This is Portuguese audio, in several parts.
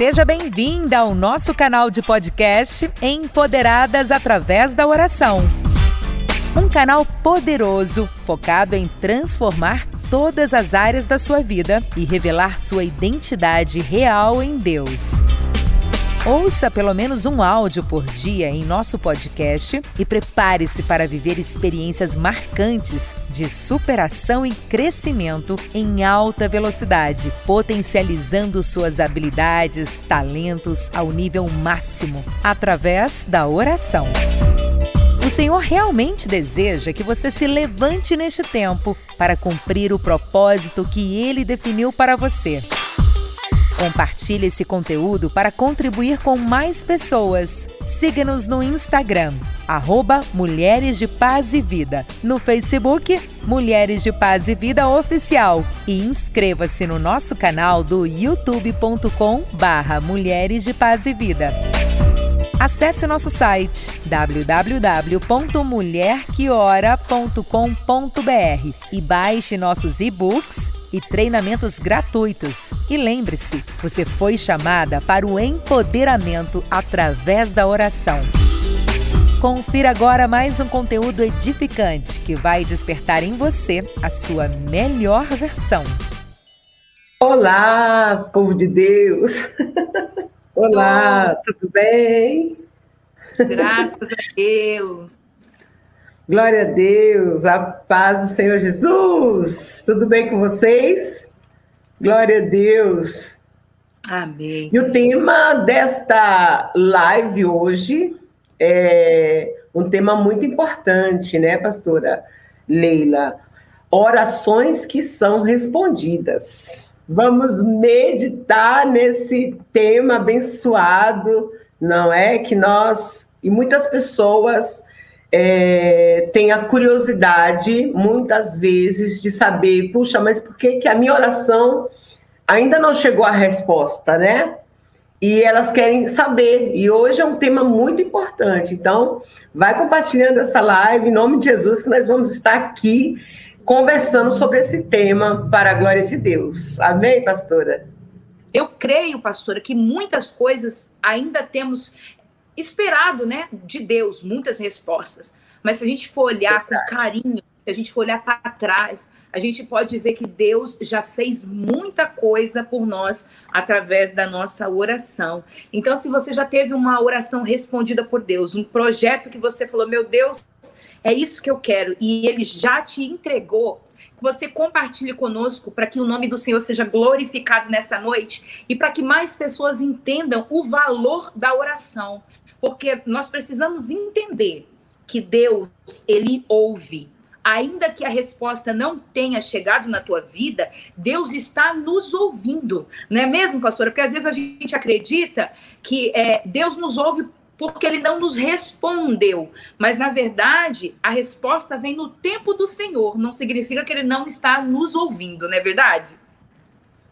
Seja bem-vinda ao nosso canal de podcast Empoderadas através da oração. Um canal poderoso focado em transformar todas as áreas da sua vida e revelar sua identidade real em Deus. Ouça pelo menos um áudio por dia em nosso podcast e prepare-se para viver experiências marcantes de superação e crescimento em alta velocidade, potencializando suas habilidades, talentos ao nível máximo através da oração. O Senhor realmente deseja que você se levante neste tempo para cumprir o propósito que Ele definiu para você. Compartilhe esse conteúdo para contribuir com mais pessoas. Siga-nos no Instagram, arroba Mulheres de Paz e Vida. No Facebook, Mulheres de Paz e Vida Oficial. E inscreva-se no nosso canal do youtube.com barra Mulheres de Paz e Vida. Acesse nosso site www.mulherqueora.com.br e baixe nossos e-books e treinamentos gratuitos. E lembre-se, você foi chamada para o empoderamento através da oração. Confira agora mais um conteúdo edificante que vai despertar em você a sua melhor versão. Olá, povo de Deus! Olá, tudo bem? Graças a Deus. Glória a Deus, a paz do Senhor Jesus. Tudo bem com vocês? Glória a Deus. Amém. E o tema desta live hoje é um tema muito importante, né, pastora Leila? Orações que são respondidas. Vamos meditar nesse tema abençoado, não é? Que nós e muitas pessoas é, tem a curiosidade, muitas vezes, de saber, puxa, mas por que, que a minha oração ainda não chegou à resposta, né? E elas querem saber. E hoje é um tema muito importante. Então, vai compartilhando essa live em nome de Jesus, que nós vamos estar aqui conversando sobre esse tema para a glória de Deus. Amém, pastora? Eu creio, pastora, que muitas coisas ainda temos esperado, né, de Deus, muitas respostas. Mas se a gente for olhar com carinho, se a gente for olhar para trás, a gente pode ver que Deus já fez muita coisa por nós através da nossa oração. Então, se você já teve uma oração respondida por Deus, um projeto que você falou, meu Deus, é isso que eu quero, e ele já te entregou, que você compartilhe conosco para que o nome do Senhor seja glorificado nessa noite e para que mais pessoas entendam o valor da oração. Porque nós precisamos entender que Deus, ele ouve. Ainda que a resposta não tenha chegado na tua vida, Deus está nos ouvindo, não é mesmo, pastora? Porque às vezes a gente acredita que é, Deus nos ouve porque ele não nos respondeu. Mas, na verdade, a resposta vem no tempo do Senhor. Não significa que ele não está nos ouvindo, não é verdade?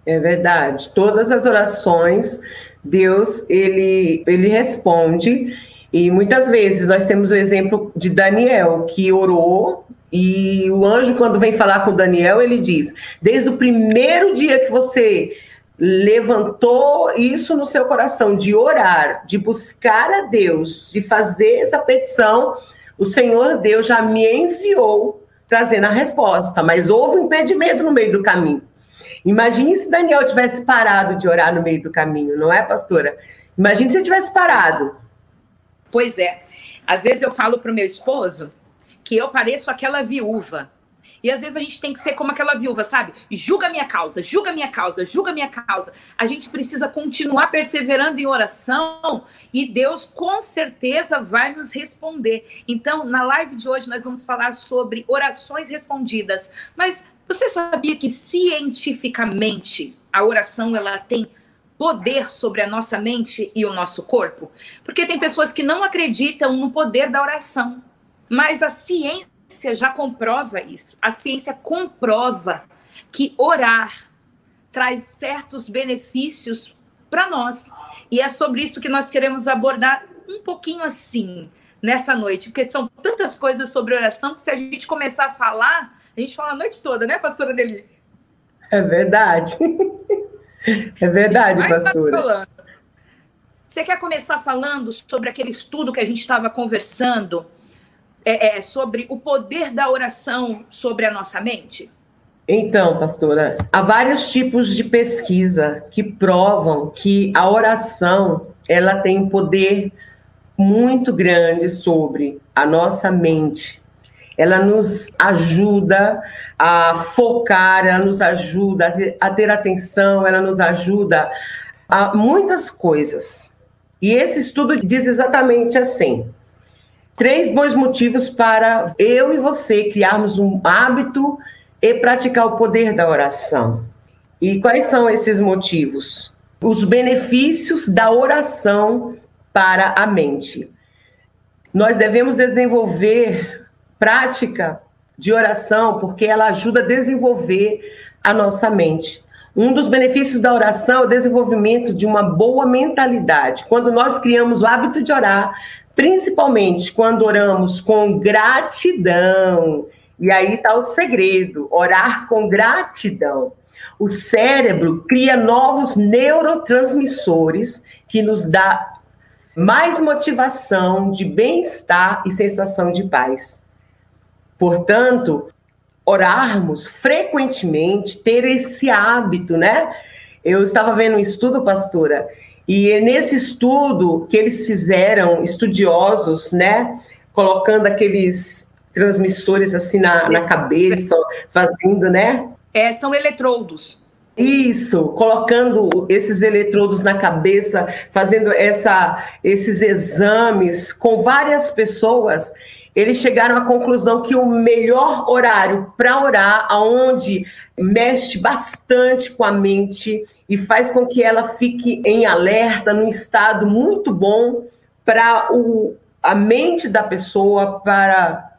É verdade. Todas as orações Deus ele, ele responde. E muitas vezes nós temos o exemplo de Daniel, que orou, e o anjo, quando vem falar com Daniel, ele diz: Desde o primeiro dia que você levantou isso no seu coração, de orar, de buscar a Deus, de fazer essa petição, o Senhor Deus já me enviou trazendo a resposta, mas houve um impedimento no meio do caminho. Imagine se Daniel tivesse parado de orar no meio do caminho, não é, pastora? Imagine se ele tivesse parado. Pois é. Às vezes eu falo para o meu esposo que eu pareço aquela viúva. E às vezes a gente tem que ser como aquela viúva, sabe? Julga minha causa, julga minha causa, julga minha causa. A gente precisa continuar perseverando em oração e Deus com certeza vai nos responder. Então, na live de hoje nós vamos falar sobre orações respondidas. Mas você sabia que cientificamente a oração ela tem poder sobre a nossa mente e o nosso corpo? Porque tem pessoas que não acreditam no poder da oração, mas a ciência já comprova isso. A ciência comprova que orar traz certos benefícios para nós. E é sobre isso que nós queremos abordar um pouquinho assim nessa noite, porque são tantas coisas sobre oração que se a gente começar a falar, a gente fala a noite toda, né, pastora Deli? É verdade. É verdade, pastora. Você quer começar falando sobre aquele estudo que a gente estava conversando, é, é, sobre o poder da oração sobre a nossa mente? Então, pastora, há vários tipos de pesquisa que provam que a oração ela tem um poder muito grande sobre a nossa mente. Ela nos ajuda a focar, ela nos ajuda a ter, atenção, ela nos ajuda a muitas coisas. E esse estudo diz exatamente assim: três bons motivos para eu e você criarmos um hábito e praticar o poder da oração. E quais são esses motivos? Os benefícios da oração para a mente. Nós devemos desenvolver prática de oração porque ela ajuda a desenvolver a nossa mente. Um dos benefícios da oração é o desenvolvimento de uma boa mentalidade. Quando nós criamos o hábito de orar, principalmente quando oramos com gratidão, e aí está o segredo: orar com gratidão. O cérebro cria novos neurotransmissores que nos dá mais motivação de bem-estar e sensação de paz. Portanto, orarmos frequentemente, ter esse hábito, né? Eu estava vendo um estudo, pastora, e é nesse estudo que eles fizeram, estudiosos, né, colocando aqueles transmissores assim na, na cabeça, fazendo, né? É, são eletrodos. Isso, colocando esses eletrodos na cabeça, fazendo essa, esses exames com várias pessoas eles chegaram à conclusão que o melhor horário para orar, aonde mexe bastante com a mente e faz com que ela fique em alerta, num estado muito bom para a mente da pessoa, para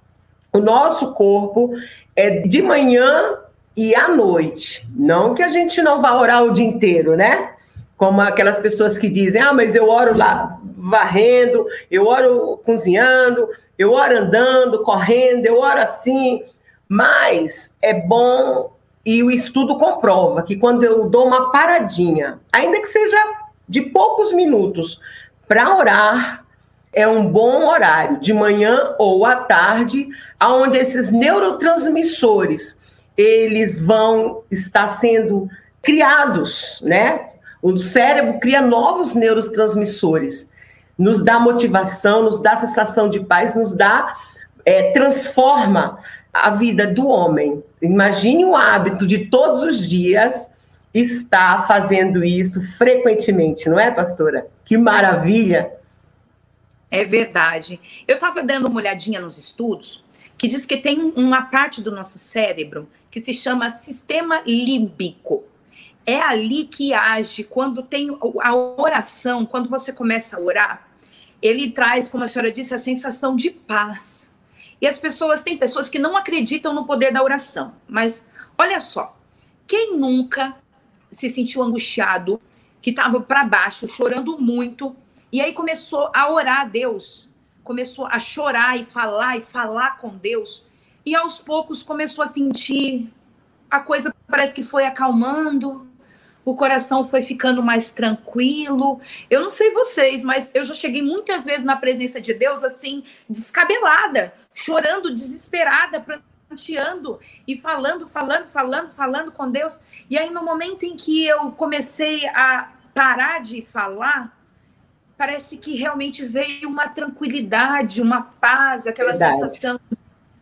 o nosso corpo, é de manhã e à noite. Não que a gente não vá orar o dia inteiro, né? Como aquelas pessoas que dizem: ah, mas eu oro lá varrendo, eu oro cozinhando, eu oro andando, correndo, eu oro assim, mas é bom e o estudo comprova que quando eu dou uma paradinha, ainda que seja de poucos minutos, para orar, é um bom horário, de manhã ou à tarde, aonde esses neurotransmissores eles vão estar sendo criados, né? O cérebro cria novos neurotransmissores nos dá motivação, nos dá sensação de paz, nos dá, é, transforma a vida do homem. Imagine o hábito de todos os dias estar fazendo isso frequentemente, não é, pastora? Que maravilha! É verdade. Eu estava dando uma olhadinha nos estudos que diz que tem uma parte do nosso cérebro que se chama sistema límbico. É ali que age quando tem a oração, quando você começa a orar, ele traz, como a senhora disse, a sensação de paz. E as pessoas, tem pessoas que não acreditam no poder da oração, mas olha só, quem nunca se sentiu angustiado, que estava para baixo, chorando muito, e aí começou a orar a Deus, começou a chorar e falar e falar com Deus, e aos poucos começou a sentir a coisa parece que foi acalmando, o coração foi ficando mais tranquilo. Eu não sei vocês, mas eu já cheguei muitas vezes na presença de Deus assim, descabelada, chorando, desesperada, pranteando e falando, falando, falando, falando com Deus. E aí no momento em que eu comecei a parar de falar, parece que realmente veio uma tranquilidade, uma paz, aquela Verdade. sensação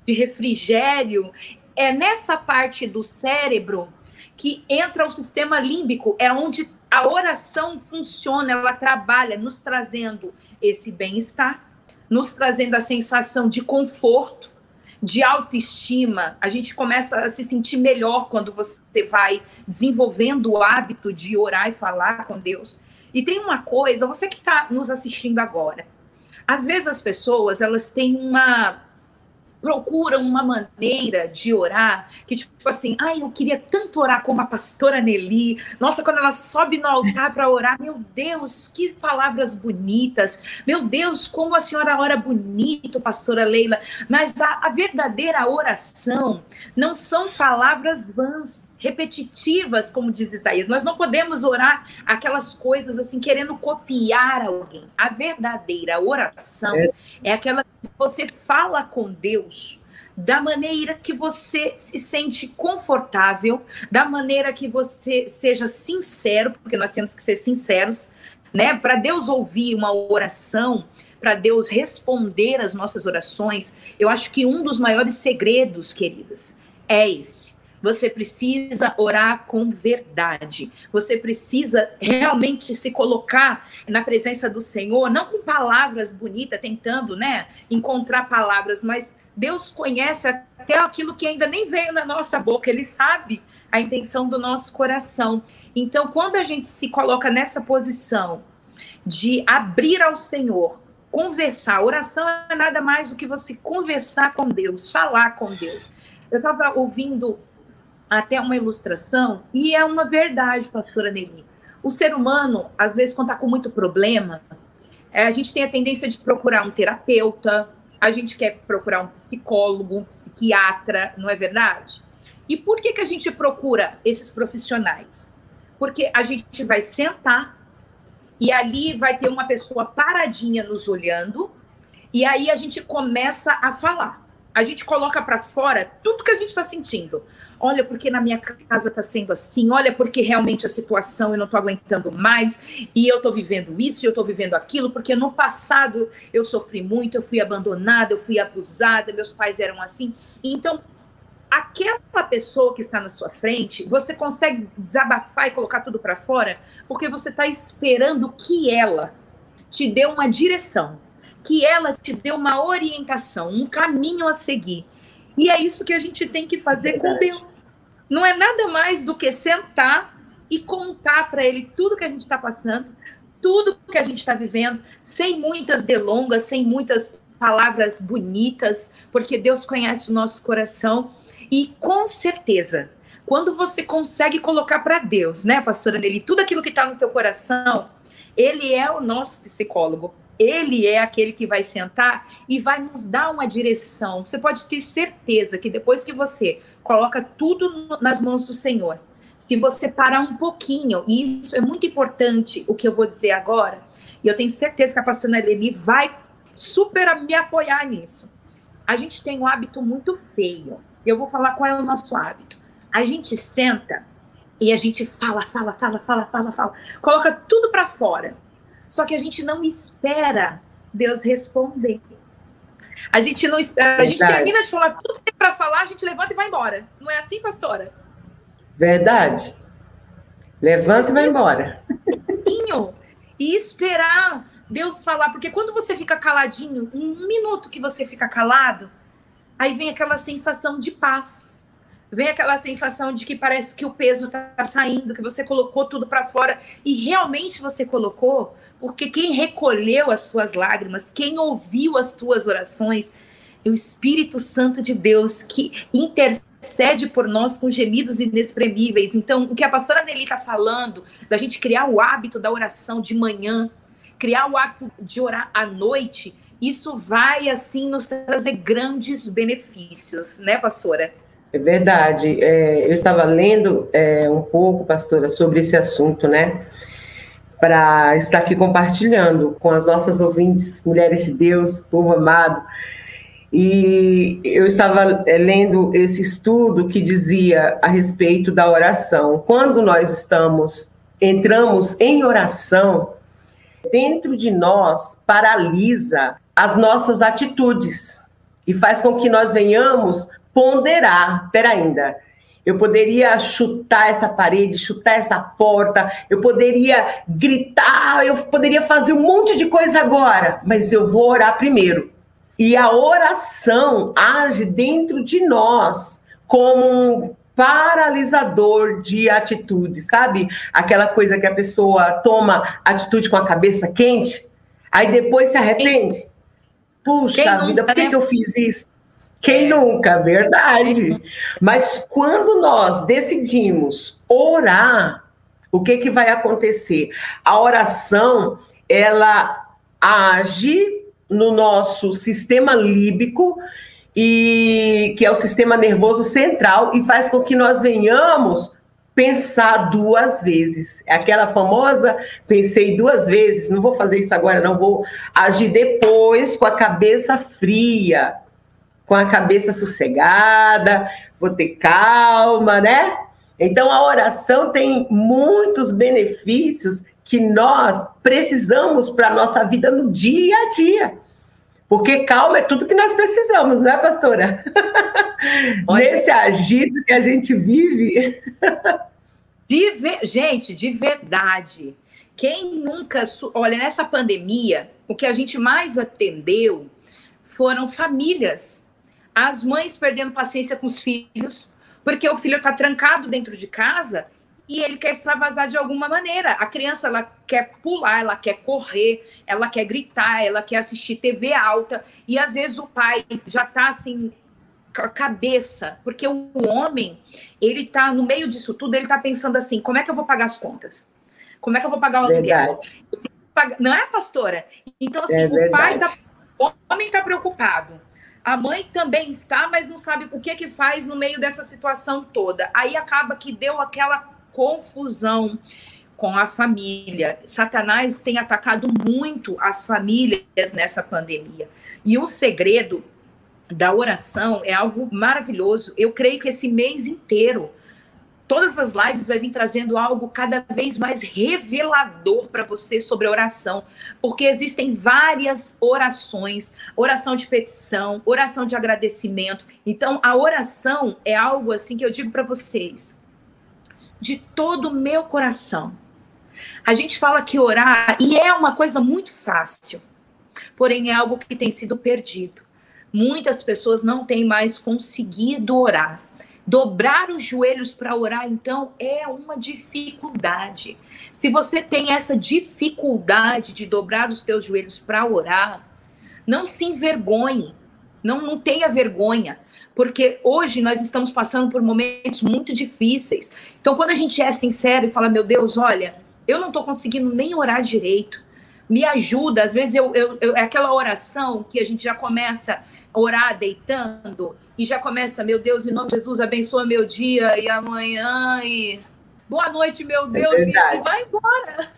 de refrigério. É nessa parte do cérebro que entra o sistema límbico, é onde a oração funciona, ela trabalha nos trazendo esse bem-estar, nos trazendo a sensação de conforto, de autoestima. A gente começa a se sentir melhor quando você vai desenvolvendo o hábito de orar e falar com Deus. E tem uma coisa, você que está nos assistindo agora, às vezes as pessoas elas têm uma procuram uma maneira de orar que, tipo assim, ai, eu queria tanto orar como a pastora Nelly. Nossa, quando ela sobe no altar para orar, meu Deus, que palavras bonitas. Meu Deus, como a senhora ora bonito, pastora Leila. Mas a, a verdadeira oração não são palavras vãs. Repetitivas, como diz Isaías. Nós não podemos orar aquelas coisas assim, querendo copiar alguém. A verdadeira oração é, é aquela que você fala com Deus da maneira que você se sente confortável, da maneira que você seja sincero, porque nós temos que ser sinceros, né? Para Deus ouvir uma oração, para Deus responder as nossas orações, eu acho que um dos maiores segredos, queridas, é esse. Você precisa orar com verdade. Você precisa realmente se colocar na presença do Senhor, não com palavras bonitas, tentando, né, encontrar palavras, mas Deus conhece até aquilo que ainda nem veio na nossa boca, ele sabe a intenção do nosso coração. Então, quando a gente se coloca nessa posição de abrir ao Senhor, conversar, oração é nada mais do que você conversar com Deus, falar com Deus. Eu estava ouvindo até uma ilustração, e é uma verdade, pastora Nelly. O ser humano, às vezes, quando está com muito problema, é, a gente tem a tendência de procurar um terapeuta, a gente quer procurar um psicólogo, um psiquiatra, não é verdade? E por que, que a gente procura esses profissionais? Porque a gente vai sentar e ali vai ter uma pessoa paradinha nos olhando, e aí a gente começa a falar. A gente coloca para fora tudo que a gente está sentindo. Olha, porque na minha casa está sendo assim. Olha, porque realmente a situação eu não estou aguentando mais. E eu estou vivendo isso, eu estou vivendo aquilo. Porque no passado eu sofri muito, eu fui abandonada, eu fui abusada, meus pais eram assim. Então, aquela pessoa que está na sua frente, você consegue desabafar e colocar tudo para fora, porque você está esperando que ela te dê uma direção, que ela te dê uma orientação, um caminho a seguir. E é isso que a gente tem que fazer com Deus. Não é nada mais do que sentar e contar para Ele tudo que a gente está passando, tudo que a gente está vivendo, sem muitas delongas, sem muitas palavras bonitas, porque Deus conhece o nosso coração. E com certeza, quando você consegue colocar para Deus, né, pastora Nelly, tudo aquilo que está no teu coração, Ele é o nosso psicólogo. Ele é aquele que vai sentar e vai nos dar uma direção. Você pode ter certeza que depois que você coloca tudo nas mãos do Senhor, se você parar um pouquinho, e isso é muito importante, o que eu vou dizer agora, e eu tenho certeza que a pastora Nelly vai super me apoiar nisso. A gente tem um hábito muito feio. Eu vou falar qual é o nosso hábito. A gente senta e a gente fala, fala, fala, fala, fala, fala, coloca tudo para fora. Só que a gente não espera Deus responder. A gente não espera, a gente termina de falar tudo que tem para falar, a gente levanta e vai embora. Não é assim, pastora? Verdade. Levanta e vai embora. E esperar Deus falar, porque quando você fica caladinho, um minuto que você fica calado, aí vem aquela sensação de paz vem aquela sensação de que parece que o peso está saindo, que você colocou tudo para fora e realmente você colocou, porque quem recolheu as suas lágrimas, quem ouviu as tuas orações, é o Espírito Santo de Deus que intercede por nós com gemidos inexprimíveis. Então, o que a pastora Nelly está falando, da gente criar o hábito da oração de manhã, criar o hábito de orar à noite, isso vai, assim, nos trazer grandes benefícios, né, pastora? É verdade. É, eu estava lendo é, um pouco, pastora, sobre esse assunto, né? Para estar aqui compartilhando com as nossas ouvintes, mulheres de Deus, povo amado. E eu estava é, lendo esse estudo que dizia a respeito da oração. Quando nós estamos, entramos em oração, dentro de nós paralisa as nossas atitudes e faz com que nós venhamos ponderar. Pera ainda. Eu poderia chutar essa parede, chutar essa porta, eu poderia gritar, eu poderia fazer um monte de coisa agora, mas eu vou orar primeiro. E a oração age dentro de nós como um paralisador de atitude, sabe? Aquela coisa que a pessoa toma atitude com a cabeça quente, aí depois se arrepende. Puxa vida, por que, né? que eu fiz isso? Quem nunca, verdade. Mas quando nós decidimos orar, o que, que vai acontecer? A oração, ela age no nosso sistema líbico e que é o sistema nervoso central e faz com que nós venhamos pensar duas vezes. É aquela famosa pensei duas vezes, não vou fazer isso agora, não vou agir depois com a cabeça fria, com a cabeça sossegada, vou ter calma, né? Então a oração tem muitos benefícios que nós precisamos para a nossa vida no dia a dia. Porque calma é tudo que nós precisamos, não é, pastora? Nesse agito que a gente vive. de ve... Gente, de verdade. Quem nunca. Olha, nessa pandemia, o que a gente mais atendeu foram famílias. As mães perdendo paciência com os filhos, porque o filho está trancado dentro de casa e ele quer extravasar de alguma maneira. A criança ela quer pular, ela quer correr, ela quer gritar, ela quer assistir TV alta e às vezes o pai já está assim com a cabeça, porque o homem, ele está no meio disso tudo, ele está pensando assim, como é que eu vou pagar as contas? Como é que eu vou pagar o aluguel? Não é, pastora? Então assim, é o pai tá o homem está preocupado. A mãe também está, mas não sabe o que que faz no meio dessa situação toda. Aí acaba que deu aquela confusão com a família. Satanás tem atacado muito as famílias nessa pandemia. E o segredo da oração é algo maravilhoso. Eu creio que esse mês inteiro, todas as lives vai vir trazendo algo cada vez mais revelador para você sobre a oração, porque existem várias orações, oração de petição, oração de agradecimento. Então, a oração é algo assim que eu digo para vocês de todo o meu coração. A gente fala que orar, e é uma coisa muito fácil, porém é algo que tem sido perdido. Muitas pessoas não têm mais conseguido orar. Dobrar os joelhos para orar, então, é uma dificuldade. Se você tem essa dificuldade de dobrar os teus joelhos para orar, não se envergonhe, não, não tenha vergonha porque hoje nós estamos passando por momentos muito difíceis. Então, quando a gente é sincero e fala, meu Deus, olha, eu não estou conseguindo nem orar direito, me ajuda. Às vezes eu, eu, eu, é aquela oração que a gente já começa a orar deitando e já começa, meu Deus, em nome de Jesus, abençoa meu dia e amanhã e boa noite, meu é Deus, é e, vai embora.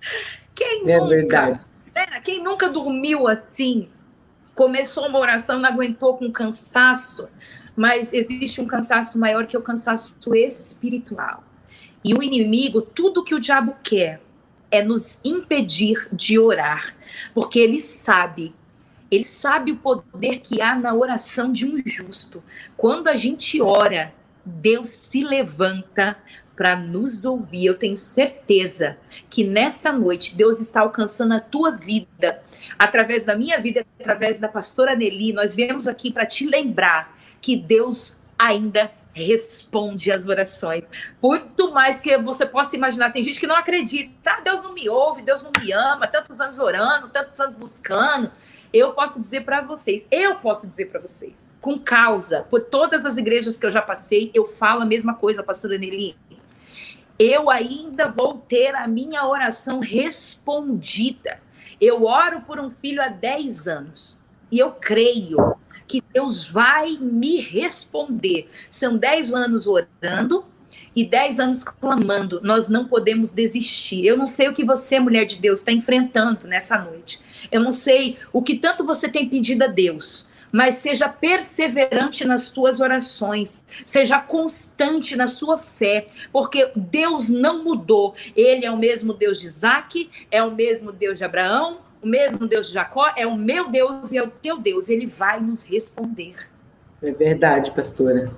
Quem é nunca, verdade. Né? Quem nunca dormiu assim? começou uma oração, não aguentou com cansaço, mas existe um cansaço maior que é o cansaço espiritual. E o inimigo, tudo que o diabo quer é nos impedir de orar, porque ele sabe, ele sabe o poder que há na oração de um justo. Quando a gente ora, Deus se levanta para nos ouvir. Eu tenho certeza que nesta noite Deus está alcançando a tua vida através da minha vida, através da pastora Nelly. Nós viemos aqui para te lembrar que Deus ainda responde às orações. Muito mais que você possa imaginar. Tem gente que não acredita. Ah, Deus não me ouve, Deus não me ama, tantos anos orando, tantos anos buscando eu posso dizer para vocês, eu posso dizer para vocês, com causa, por todas as igrejas que eu já passei, eu falo a mesma coisa, pastora Nelly eu ainda vou ter a minha oração respondida. Eu oro por um filho há 10 anos e eu creio que Deus vai me responder. São 10 anos orando e 10 anos clamando. Nós não podemos desistir. Eu não sei o que você, mulher de Deus, está enfrentando nessa noite. Eu não sei o que tanto você tem pedido a Deus mas seja perseverante nas tuas orações, seja constante na sua fé, porque Deus não mudou. Ele é o mesmo Deus de Isaac, é o mesmo Deus de Abraão, o mesmo Deus de Jacó, é o meu Deus e é o teu Deus. Ele vai nos responder. É verdade, pastora.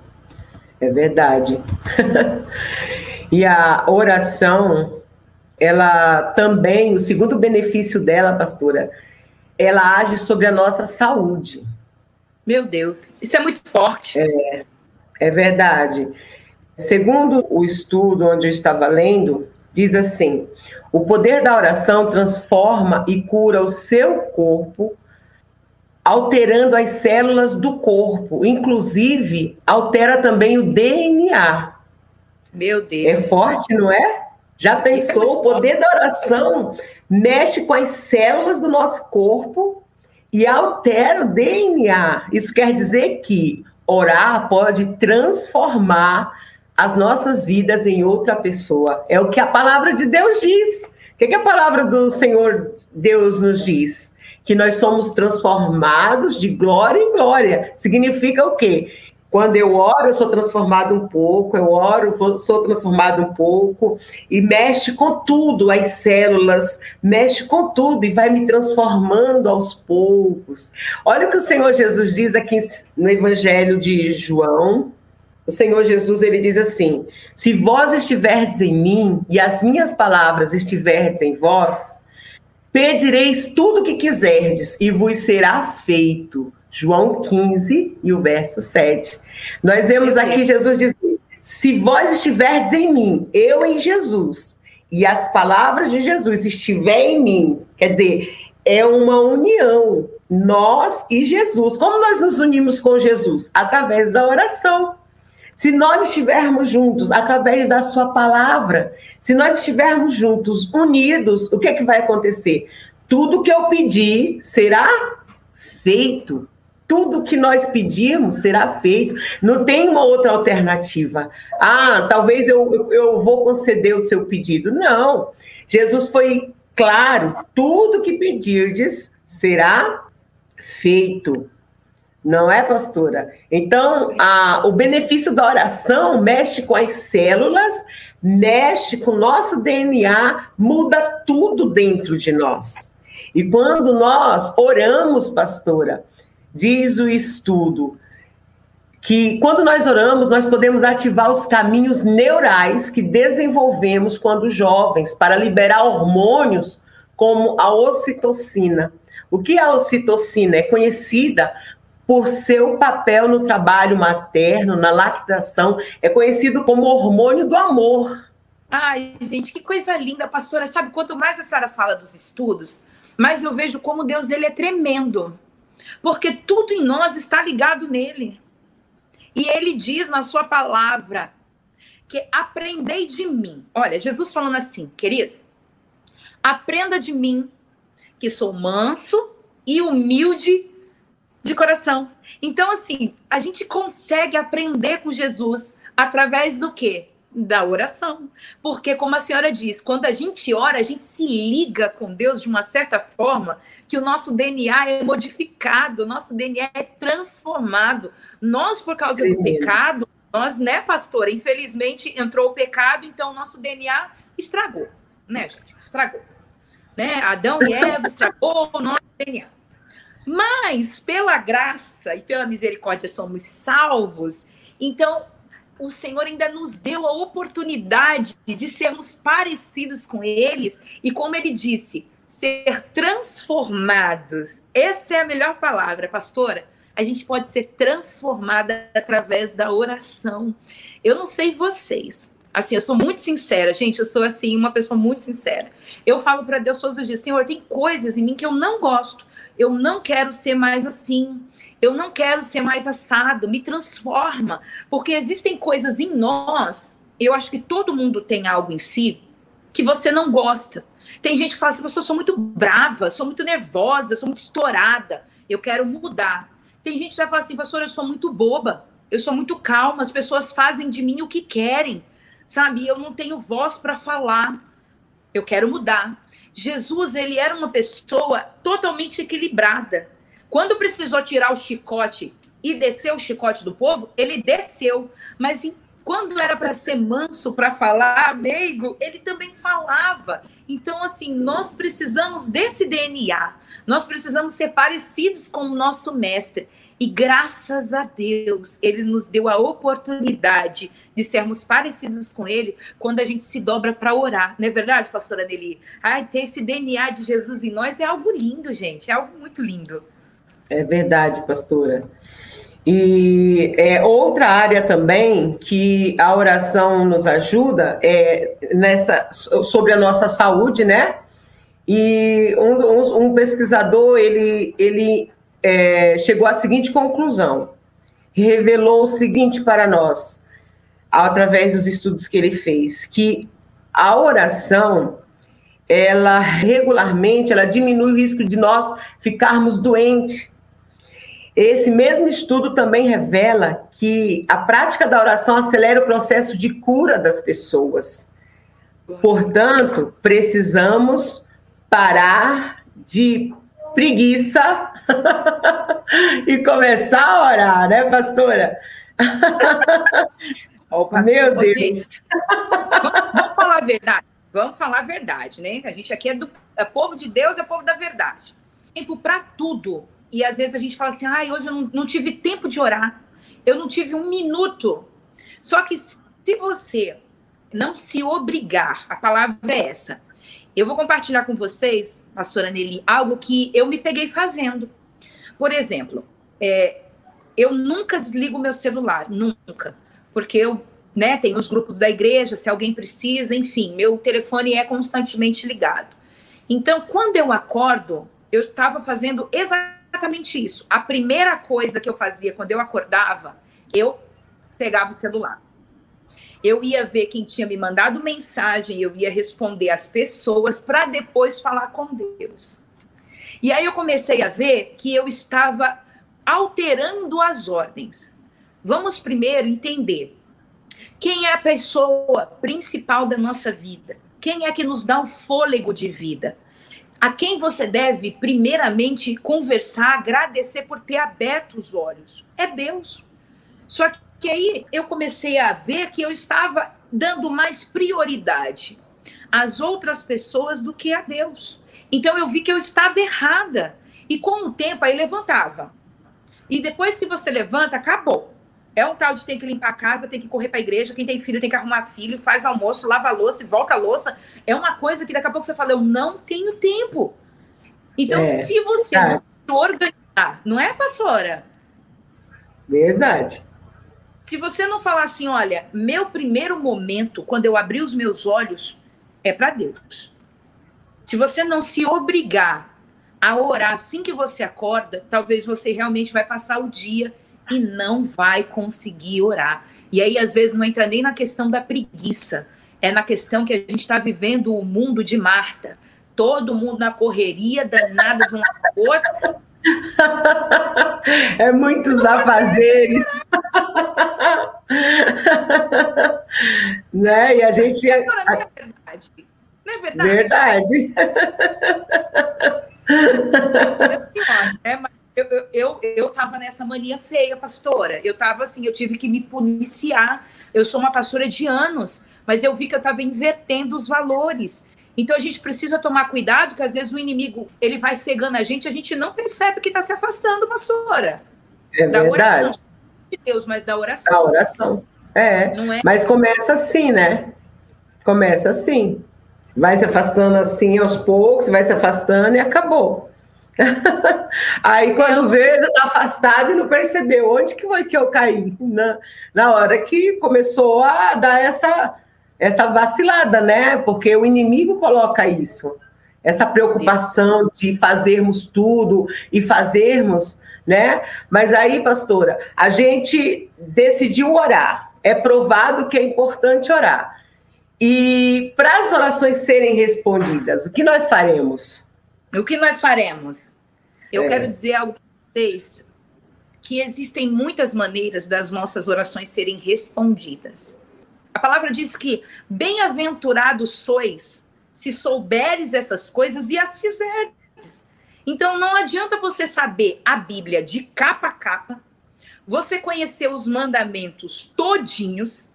É verdade. e a oração, ela também, o segundo benefício dela, pastora, ela age sobre a nossa saúde. Meu Deus, isso é muito forte. É, é verdade. Segundo o estudo onde eu estava lendo, diz assim: o poder da oração transforma e cura o seu corpo, alterando as células do corpo, inclusive altera também o DNA. Meu Deus. É forte, não é? Já é pensou? É o poder da oração mexe com as células do nosso corpo e altera o DNA. Isso quer dizer que orar pode transformar as nossas vidas em outra pessoa. É o que a palavra de Deus diz. O que, que a palavra do Senhor Deus nos diz? Que nós somos transformados de glória em glória. Significa o quê? Quando eu oro, eu sou transformado um pouco, eu oro, sou transformado um pouco, e mexe com tudo, as células, mexe com tudo e vai me transformando aos poucos. Olha o que o Senhor Jesus diz aqui no Evangelho de João. O Senhor Jesus ele diz assim: Se vós estiverdes em mim e as minhas palavras estiverdes em vós, pedireis tudo o que quiserdes e vos será feito. João 15 e o verso 7. Nós vemos aqui Jesus dizer: Se vós estiverdes em mim, eu em Jesus, e as palavras de Jesus estiverem em mim, quer dizer, é uma união, nós e Jesus. Como nós nos unimos com Jesus? Através da oração. Se nós estivermos juntos através da sua palavra, se nós estivermos juntos, unidos, o que é que vai acontecer? Tudo que eu pedir será feito tudo que nós pedirmos será feito. Não tem uma outra alternativa. Ah, talvez eu, eu vou conceder o seu pedido. Não. Jesus foi claro: tudo que pedirdes será feito. Não é, pastora? Então, a, o benefício da oração mexe com as células, mexe com o nosso DNA, muda tudo dentro de nós. E quando nós oramos, pastora, Diz o estudo que quando nós oramos, nós podemos ativar os caminhos neurais que desenvolvemos quando jovens para liberar hormônios como a ocitocina. O que é a ocitocina? É conhecida por seu papel no trabalho materno, na lactação, é conhecido como hormônio do amor. Ai, gente, que coisa linda, pastora. Sabe, quanto mais a senhora fala dos estudos, mais eu vejo como Deus ele é tremendo. Porque tudo em nós está ligado nele. E ele diz na sua palavra que aprendei de mim. Olha, Jesus falando assim, querido, aprenda de mim, que sou manso e humilde de coração. Então, assim, a gente consegue aprender com Jesus através do quê? da oração. Porque, como a senhora diz, quando a gente ora, a gente se liga com Deus de uma certa forma que o nosso DNA é modificado, o nosso DNA é transformado. Nós, por causa do pecado, nós, né, pastor, infelizmente entrou o pecado, então o nosso DNA estragou, né, gente? Estragou. Né? Adão e Eva estragou o nosso DNA. Mas, pela graça e pela misericórdia, somos salvos. Então, o Senhor ainda nos deu a oportunidade de sermos parecidos com eles e, como ele disse, ser transformados. Essa é a melhor palavra, pastora. A gente pode ser transformada através da oração. Eu não sei vocês, assim, eu sou muito sincera, gente, eu sou assim uma pessoa muito sincera. Eu falo para Deus todos os dias, Senhor, tem coisas em mim que eu não gosto. Eu não quero ser mais assim eu não quero ser mais assado, me transforma, porque existem coisas em nós, eu acho que todo mundo tem algo em si que você não gosta. Tem gente que fala assim, eu sou muito brava, sou muito nervosa, sou muito estourada, eu quero mudar. Tem gente que já fala assim, pastor, eu sou muito boba, eu sou muito calma, as pessoas fazem de mim o que querem, sabe? Eu não tenho voz para falar, eu quero mudar. Jesus, ele era uma pessoa totalmente equilibrada. Quando precisou tirar o chicote e descer o chicote do povo, ele desceu. Mas quando era para ser manso, para falar meigo, ele também falava. Então, assim, nós precisamos desse DNA. Nós precisamos ser parecidos com o nosso mestre. E graças a Deus, ele nos deu a oportunidade de sermos parecidos com ele quando a gente se dobra para orar. Não é verdade, pastora Nelly? Ai, ter esse DNA de Jesus em nós é algo lindo, gente. É algo muito lindo. É verdade, pastora. E é, outra área também que a oração nos ajuda é nessa sobre a nossa saúde, né? E um, um pesquisador ele, ele é, chegou à seguinte conclusão, revelou o seguinte para nós, através dos estudos que ele fez, que a oração ela regularmente, ela diminui o risco de nós ficarmos doentes. Esse mesmo estudo também revela que a prática da oração acelera o processo de cura das pessoas. Portanto, precisamos parar de preguiça e começar a orar, né, pastora? Oh, pastor, Meu Deus. Gente, vamos, vamos, falar a verdade. Vamos falar a verdade, né? A gente aqui é do é povo de Deus, é povo da verdade. Tempo para tudo. E às vezes a gente fala assim: ai, hoje eu não, não tive tempo de orar. Eu não tive um minuto. Só que se você não se obrigar, a palavra é essa. Eu vou compartilhar com vocês, pastora Nelly, algo que eu me peguei fazendo. Por exemplo, é, eu nunca desligo meu celular, nunca porque eu né, tenho os grupos da igreja, se alguém precisa, enfim, meu telefone é constantemente ligado. Então, quando eu acordo, eu estava fazendo exatamente isso. A primeira coisa que eu fazia quando eu acordava, eu pegava o celular. Eu ia ver quem tinha me mandado mensagem, eu ia responder as pessoas para depois falar com Deus. E aí eu comecei a ver que eu estava alterando as ordens. Vamos primeiro entender quem é a pessoa principal da nossa vida, quem é que nos dá o fôlego de vida. A quem você deve, primeiramente, conversar, agradecer por ter aberto os olhos. É Deus. Só que aí eu comecei a ver que eu estava dando mais prioridade às outras pessoas do que a Deus. Então eu vi que eu estava errada. E com o tempo aí levantava. E depois que você levanta, acabou. É um tal de tem que limpar a casa, tem que correr para a igreja, quem tem filho tem que arrumar filho, faz almoço, lava a louça e volta a louça. É uma coisa que daqui a pouco você fala, eu não tenho tempo. Então, é, se você tá. não organizar, não é, pastora? Verdade. Se você não falar assim, olha, meu primeiro momento, quando eu abri os meus olhos, é para Deus. Se você não se obrigar a orar assim que você acorda, talvez você realmente vai passar o dia e não vai conseguir orar. E aí, às vezes, não entra nem na questão da preguiça, é na questão que a gente está vivendo o mundo de Marta. Todo mundo na correria, danada de um lado outro. É muitos afazeres. né? E a gente. É Agora, não é verdade. Não é verdade? Verdade. É, mas eu, eu, eu tava nessa mania feia, pastora. Eu tava assim, eu tive que me policiar. Eu sou uma pastora de anos, mas eu vi que eu tava invertendo os valores. Então a gente precisa tomar cuidado, que às vezes o inimigo ele vai cegando a gente, a gente não percebe que está se afastando, pastora. É da verdade. oração de Deus, mas da oração. Da oração. É. é. Mas começa assim, né? Começa assim. Vai se afastando assim aos poucos, vai se afastando e acabou. Aí quando veio, já tá afastado e não percebeu onde que foi que eu caí. Na, na hora que começou a dar essa, essa vacilada, né? Porque o inimigo coloca isso. Essa preocupação de fazermos tudo e fazermos, né? Mas aí, pastora, a gente decidiu orar. É provado que é importante orar. E para as orações serem respondidas, o que nós faremos? O que nós faremos? Eu é. quero dizer algo para vocês, que existem muitas maneiras das nossas orações serem respondidas. A palavra diz que bem-aventurados sois se souberes essas coisas e as fizeres. Então não adianta você saber a Bíblia de capa a capa, você conhecer os mandamentos todinhos,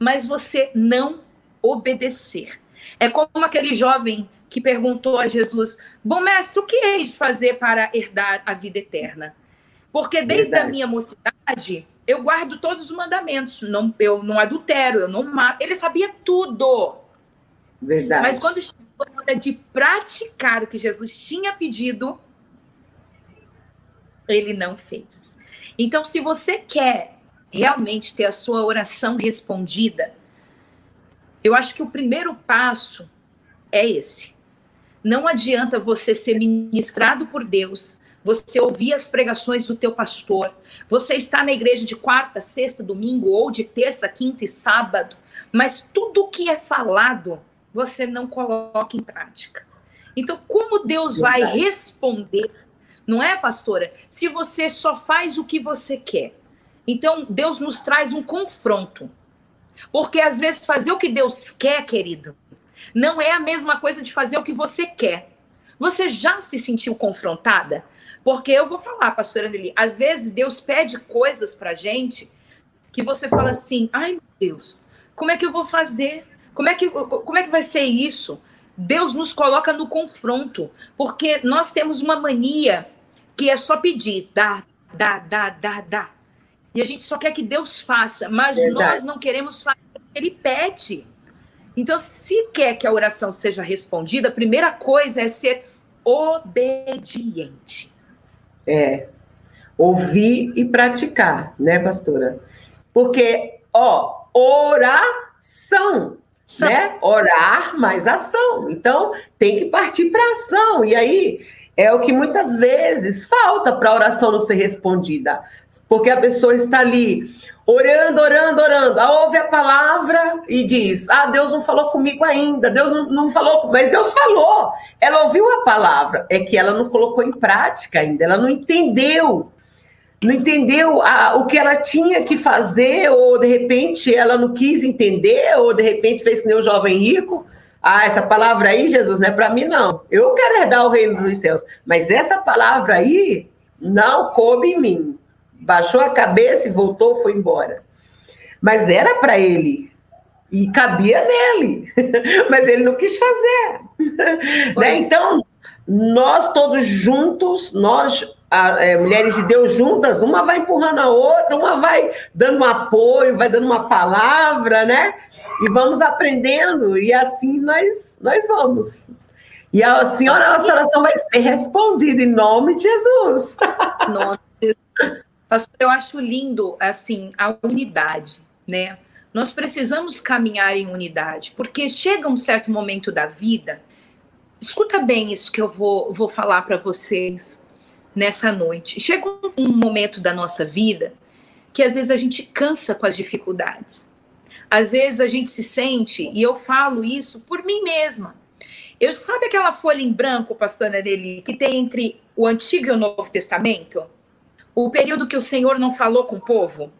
mas você não obedecer. É como aquele jovem que perguntou a Jesus: Bom mestre, o que hei de fazer para herdar a vida eterna? Porque desde Verdade. a minha mocidade eu guardo todos os mandamentos. Não, eu não adultero, eu não mato. Ele sabia tudo. Verdade. Mas quando chegou a hora de praticar o que Jesus tinha pedido, ele não fez. Então, se você quer realmente ter a sua oração respondida, eu acho que o primeiro passo é esse. Não adianta você ser ministrado por Deus, você ouvir as pregações do teu pastor, você está na igreja de quarta, sexta, domingo ou de terça, quinta e sábado, mas tudo que é falado você não coloca em prática. Então, como Deus vai responder, não é, pastora? Se você só faz o que você quer. Então, Deus nos traz um confronto. Porque às vezes fazer o que Deus quer, querido, não é a mesma coisa de fazer o que você quer. Você já se sentiu confrontada? Porque eu vou falar, pastora Anneli, às vezes Deus pede coisas pra gente que você fala assim: ai meu Deus, como é que eu vou fazer? Como é que, como é que vai ser isso? Deus nos coloca no confronto, porque nós temos uma mania que é só pedir, dá, dá, dá, dá, dá. E a gente só quer que Deus faça, mas Verdade. nós não queremos fazer o que ele pede. Então, se quer que a oração seja respondida, a primeira coisa é ser obediente. É. Ouvir e praticar, né, pastora? Porque, ó, oração, São. né? Orar mais ação. Então, tem que partir para ação. E aí é o que muitas vezes falta para a oração não ser respondida. Porque a pessoa está ali orando, orando, orando. Ah, ouve a palavra e diz: Ah, Deus não falou comigo ainda, Deus não, não falou, mas Deus falou. Ela ouviu a palavra, é que ela não colocou em prática ainda, ela não entendeu. Não entendeu a, o que ela tinha que fazer, ou de repente ela não quis entender, ou de repente fez que nem o jovem rico. Ah, essa palavra aí, Jesus, não é para mim, não. Eu quero herdar o reino dos céus, mas essa palavra aí não coube em mim baixou a cabeça e voltou, foi embora. Mas era para ele e cabia nele, mas ele não quis fazer. né? Então, nós todos juntos, nós a, é, mulheres de Deus juntas, uma vai empurrando a outra, uma vai dando um apoio, vai dando uma palavra, né? E vamos aprendendo, e assim nós, nós vamos. E a senhora, a nossa oração vai ser respondida em nome de Jesus. Nome de Jesus. Pastor, eu acho lindo, assim, a unidade, né? Nós precisamos caminhar em unidade, porque chega um certo momento da vida, escuta bem isso que eu vou, vou falar para vocês nessa noite. Chega um momento da nossa vida que às vezes a gente cansa com as dificuldades. Às vezes a gente se sente, e eu falo isso por mim mesma. Eu sabe aquela folha em branco, pastor Nelly, que tem entre o Antigo e o Novo Testamento? O período que o Senhor não falou com o povo,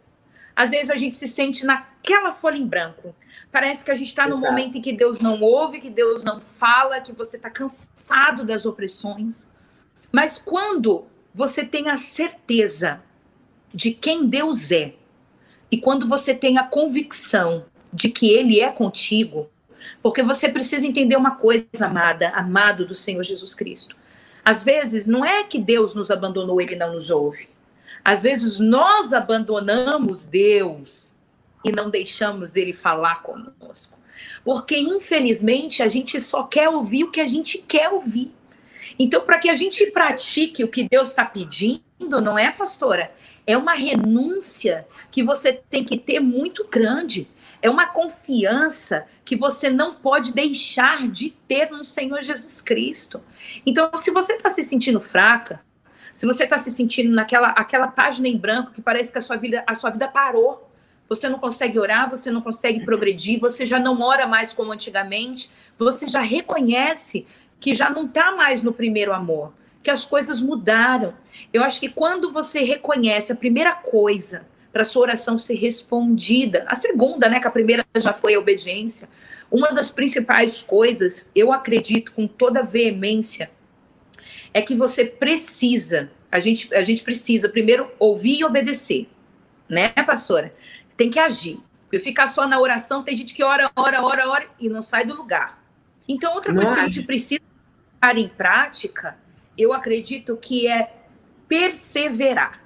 às vezes a gente se sente naquela folha em branco. Parece que a gente está no momento em que Deus não ouve, que Deus não fala, que você está cansado das opressões. Mas quando você tem a certeza de quem Deus é, e quando você tem a convicção de que Ele é contigo, porque você precisa entender uma coisa, amada, amado do Senhor Jesus Cristo. Às vezes, não é que Deus nos abandonou, Ele não nos ouve. Às vezes nós abandonamos Deus e não deixamos ele falar conosco. Porque, infelizmente, a gente só quer ouvir o que a gente quer ouvir. Então, para que a gente pratique o que Deus está pedindo, não é, pastora? É uma renúncia que você tem que ter muito grande. É uma confiança que você não pode deixar de ter no Senhor Jesus Cristo. Então, se você está se sentindo fraca, se você está se sentindo naquela aquela página em branco que parece que a sua vida, a sua vida parou, você não consegue orar, você não consegue progredir, você já não ora mais como antigamente, você já reconhece que já não está mais no primeiro amor, que as coisas mudaram. Eu acho que quando você reconhece a primeira coisa para sua oração ser respondida, a segunda, né, que a primeira já foi a obediência, uma das principais coisas, eu acredito com toda veemência, é que você precisa, a gente, a gente precisa primeiro ouvir e obedecer, né, pastora? Tem que agir. Eu ficar só na oração, tem gente que ora, ora, ora, ora e não sai do lugar. Então, outra coisa que a gente precisa estar em prática, eu acredito que é perseverar.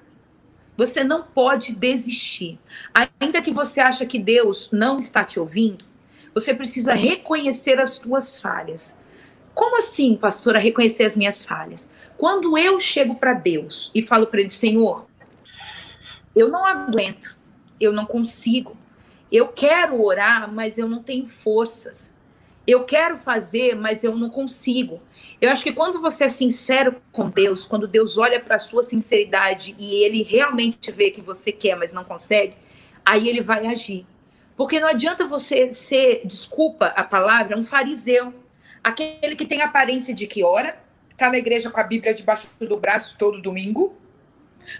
Você não pode desistir. Ainda que você acha que Deus não está te ouvindo, você precisa reconhecer as suas falhas. Como assim, pastora, reconhecer as minhas falhas? Quando eu chego para Deus e falo para Ele, Senhor, eu não aguento, eu não consigo, eu quero orar, mas eu não tenho forças. Eu quero fazer, mas eu não consigo. Eu acho que quando você é sincero com Deus, quando Deus olha para a sua sinceridade e ele realmente vê que você quer, mas não consegue, aí ele vai agir. Porque não adianta você ser, desculpa a palavra, um fariseu. Aquele que tem aparência de que ora, está na igreja com a Bíblia debaixo do braço todo domingo,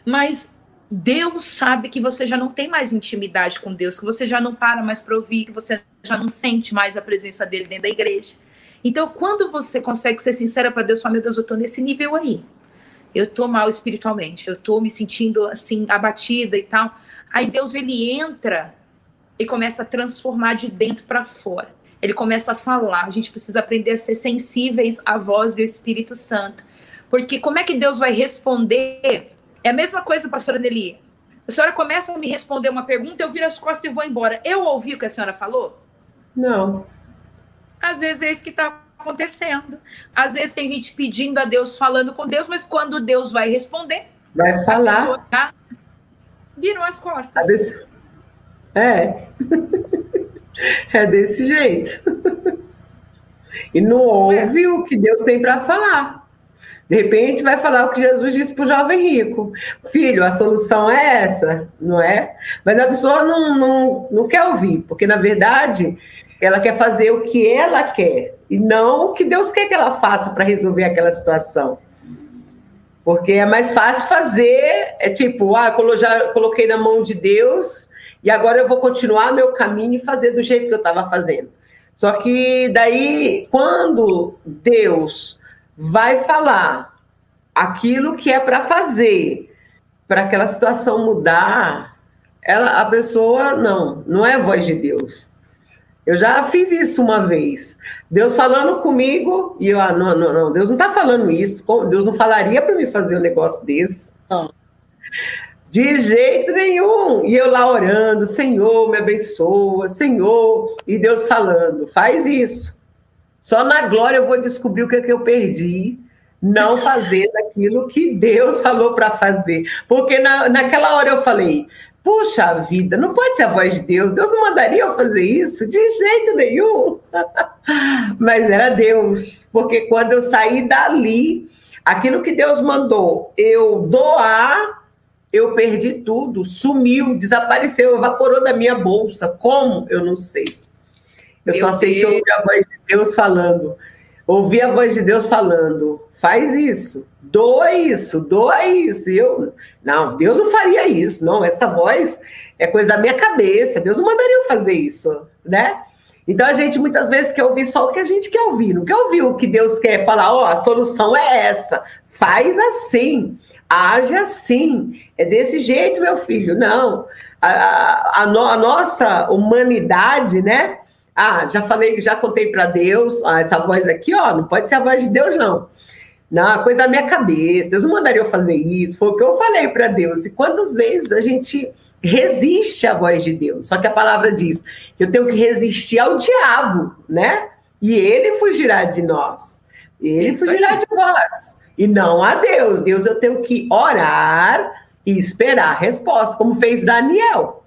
mas Deus sabe que você já não tem mais intimidade com Deus, que você já não para mais para ouvir, que você já não sente mais a presença dele dentro da igreja. Então, quando você consegue ser sincera para Deus, fala, meu Deus, eu estou nesse nível aí. Eu estou mal espiritualmente, eu estou me sentindo assim abatida e tal. Aí Deus ele entra e começa a transformar de dentro para fora. Ele começa a falar. A gente precisa aprender a ser sensíveis à voz do Espírito Santo. Porque como é que Deus vai responder? É a mesma coisa, pastora Nelly. A senhora começa a me responder uma pergunta, eu viro as costas e vou embora. Eu ouvi o que a senhora falou? Não. Às vezes é isso que está acontecendo. Às vezes tem gente pedindo a Deus, falando com Deus, mas quando Deus vai responder, vai falar. Tá, viram as costas. Às vezes é. É desse jeito. E não ouve o que Deus tem para falar. De repente vai falar o que Jesus disse para o jovem rico. Filho, a solução é essa, não é? Mas a pessoa não, não, não quer ouvir, porque na verdade ela quer fazer o que ela quer e não o que Deus quer que ela faça para resolver aquela situação. Porque é mais fácil fazer, é tipo, ah, já coloquei na mão de Deus, e agora eu vou continuar meu caminho e fazer do jeito que eu estava fazendo. Só que daí, quando Deus vai falar aquilo que é para fazer, para aquela situação mudar, ela, a pessoa não, não é a voz de Deus. Eu já fiz isso uma vez. Deus falando comigo, e eu, ah, não, não, não, Deus não está falando isso. Deus não falaria para me fazer um negócio desse. Não. De jeito nenhum. E eu lá orando, Senhor, me abençoa, Senhor. E Deus falando, faz isso. Só na glória eu vou descobrir o que, é que eu perdi, não fazer aquilo que Deus falou para fazer. Porque na, naquela hora eu falei, puxa vida, não pode ser a voz de Deus, Deus não mandaria eu fazer isso de jeito nenhum. Mas era Deus, porque quando eu saí dali, aquilo que Deus mandou eu doar, eu perdi tudo, sumiu, desapareceu, evaporou da minha bolsa. Como? Eu não sei. Eu Meu só sei Deus. que eu ouvi a voz de Deus falando. Ouvi a voz de Deus falando: faz isso, doa isso, doa isso. E eu, não, Deus não faria isso, não. Essa voz é coisa da minha cabeça. Deus não mandaria eu fazer isso, né? Então a gente muitas vezes quer ouvir só o que a gente quer ouvir, não quer ouvir o que Deus quer falar, ó, oh, a solução é essa, faz assim, age assim, é desse jeito, meu filho. Não, a, a, a, no, a nossa humanidade, né? Ah, já falei, já contei para Deus, ah, essa voz aqui, ó, não pode ser a voz de Deus, não. Não, coisa da minha cabeça, Deus não mandaria eu fazer isso, foi o que eu falei para Deus. E quantas vezes a gente resiste à voz de Deus? Só que a palavra diz que eu tenho que resistir ao diabo, né? E ele fugirá de nós. Ele isso fugirá aí. de nós. E não a Deus. Deus eu tenho que orar e esperar a resposta, como fez Daniel.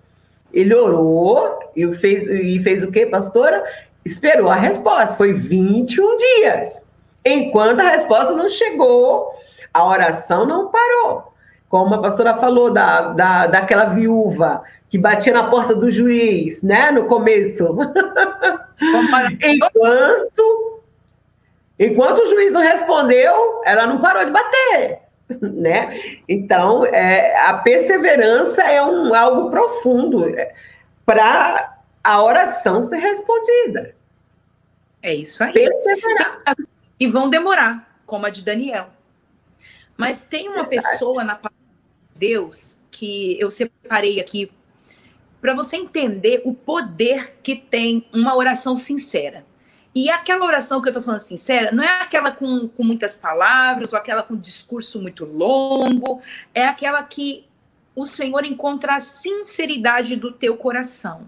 Ele orou e fez, e fez o quê, pastora? Esperou a resposta. Foi 21 dias. Enquanto a resposta não chegou, a oração não parou. Como a pastora falou da, da, daquela viúva que batia na porta do juiz, né, no começo. enquanto, enquanto o juiz não respondeu, ela não parou de bater. né? Então, é, a perseverança é um, algo profundo é, para a oração ser respondida. É isso aí. Perseverar. E vão demorar, como a de Daniel. Mas tem uma Verdade. pessoa na palavra de Deus que eu separei aqui para você entender o poder que tem uma oração sincera. E aquela oração que eu estou falando sincera, não é aquela com, com muitas palavras, ou aquela com discurso muito longo, é aquela que o Senhor encontra a sinceridade do teu coração.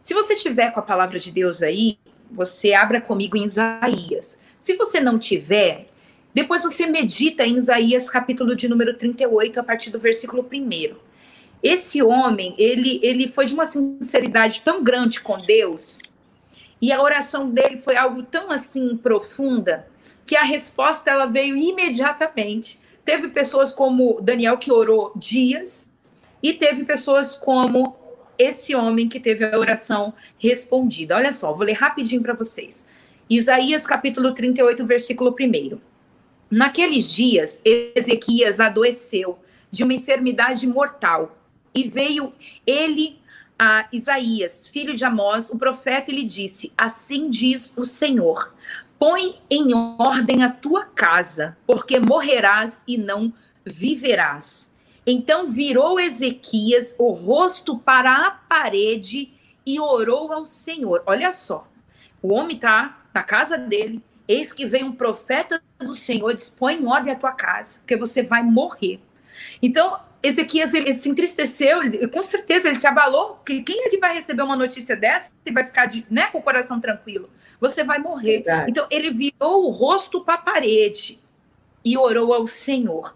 Se você tiver com a palavra de Deus aí, você abra comigo em Isaías. Se você não tiver, depois você medita em Isaías capítulo de número 38, a partir do versículo 1. Esse homem, ele, ele foi de uma sinceridade tão grande com Deus, e a oração dele foi algo tão assim profunda que a resposta ela veio imediatamente. Teve pessoas como Daniel que orou dias e teve pessoas como esse homem que teve a oração respondida. Olha só, vou ler rapidinho para vocês. Isaías capítulo 38, versículo 1. Naqueles dias, Ezequias adoeceu de uma enfermidade mortal e veio ele a Isaías, filho de Amós, o profeta, lhe disse: Assim diz o Senhor: Põe em ordem a tua casa, porque morrerás e não viverás. Então virou Ezequias o rosto para a parede e orou ao Senhor. Olha só, o homem está na casa dele, eis que vem um profeta do Senhor, diz: põe em ordem a tua casa, porque você vai morrer. Então, Ezequias ele se entristeceu, ele, com certeza ele se abalou. Quem é que vai receber uma notícia dessa e vai ficar de, né, com o coração tranquilo? Você vai morrer. Verdade. Então, ele virou o rosto para a parede e orou ao Senhor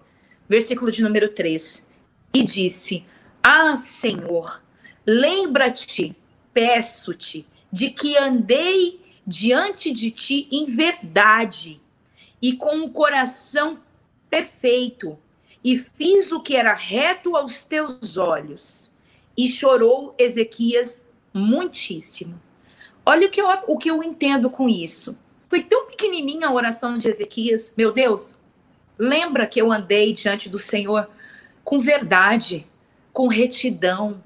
versículo de número 3. E disse: Ah, Senhor, lembra-te, peço-te, de que andei diante de ti em verdade e com o coração perfeito, e fiz o que era reto aos teus olhos. E chorou Ezequias muitíssimo. Olha o que eu, o que eu entendo com isso. Foi tão pequenininha a oração de Ezequias, meu Deus, Lembra que eu andei diante do Senhor com verdade, com retidão.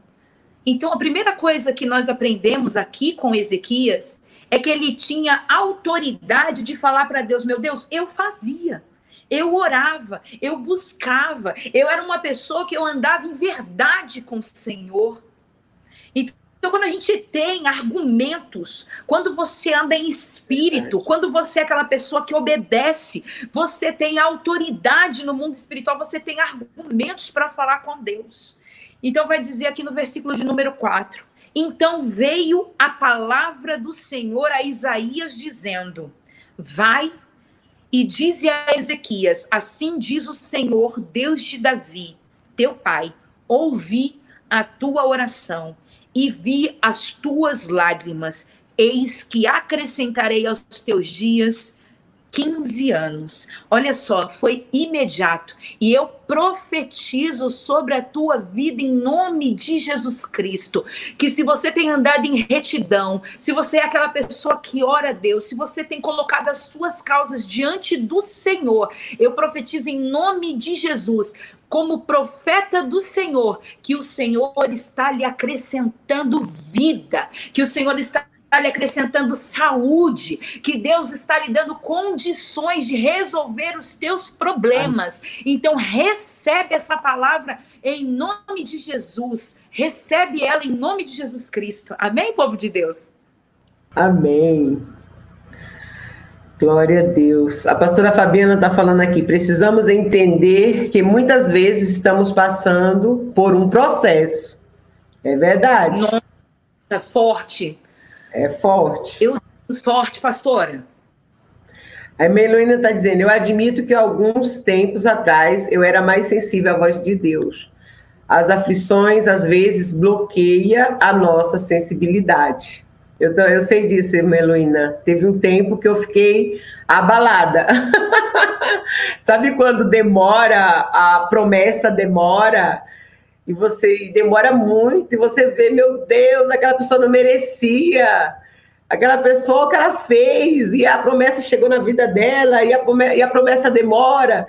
Então, a primeira coisa que nós aprendemos aqui com Ezequias é que ele tinha autoridade de falar para Deus: Meu Deus, eu fazia. Eu orava, eu buscava, eu era uma pessoa que eu andava em verdade com o Senhor. Então, então, quando a gente tem argumentos, quando você anda em espírito, quando você é aquela pessoa que obedece, você tem autoridade no mundo espiritual, você tem argumentos para falar com Deus. Então, vai dizer aqui no versículo de número 4: Então veio a palavra do Senhor a Isaías, dizendo: Vai e dize a Ezequias: Assim diz o Senhor, Deus de Davi, teu pai, ouvi a tua oração e vi as tuas lágrimas. Eis que acrescentarei aos teus dias 15 anos. Olha só, foi imediato. E eu profetizo sobre a tua vida em nome de Jesus Cristo. Que se você tem andado em retidão, se você é aquela pessoa que ora a Deus, se você tem colocado as suas causas diante do Senhor, eu profetizo em nome de Jesus como profeta do Senhor, que o Senhor está lhe acrescentando vida, que o Senhor está lhe acrescentando saúde, que Deus está lhe dando condições de resolver os teus problemas. Então, recebe essa palavra em nome de Jesus. Recebe ela em nome de Jesus Cristo. Amém, povo de Deus? Amém. Glória a Deus. A pastora Fabiana está falando aqui. Precisamos entender que muitas vezes estamos passando por um processo. É verdade. Nossa, é forte. É forte. Eu forte, pastora. A Meloína está dizendo: Eu admito que alguns tempos atrás eu era mais sensível à voz de Deus. As aflições às vezes bloqueia a nossa sensibilidade. Eu, eu sei disso, Meluína. Teve um tempo que eu fiquei abalada. Sabe quando demora, a promessa demora, e você demora muito, e você vê, meu Deus, aquela pessoa não merecia. Aquela pessoa que ela fez, e a promessa chegou na vida dela, e a, e a promessa demora.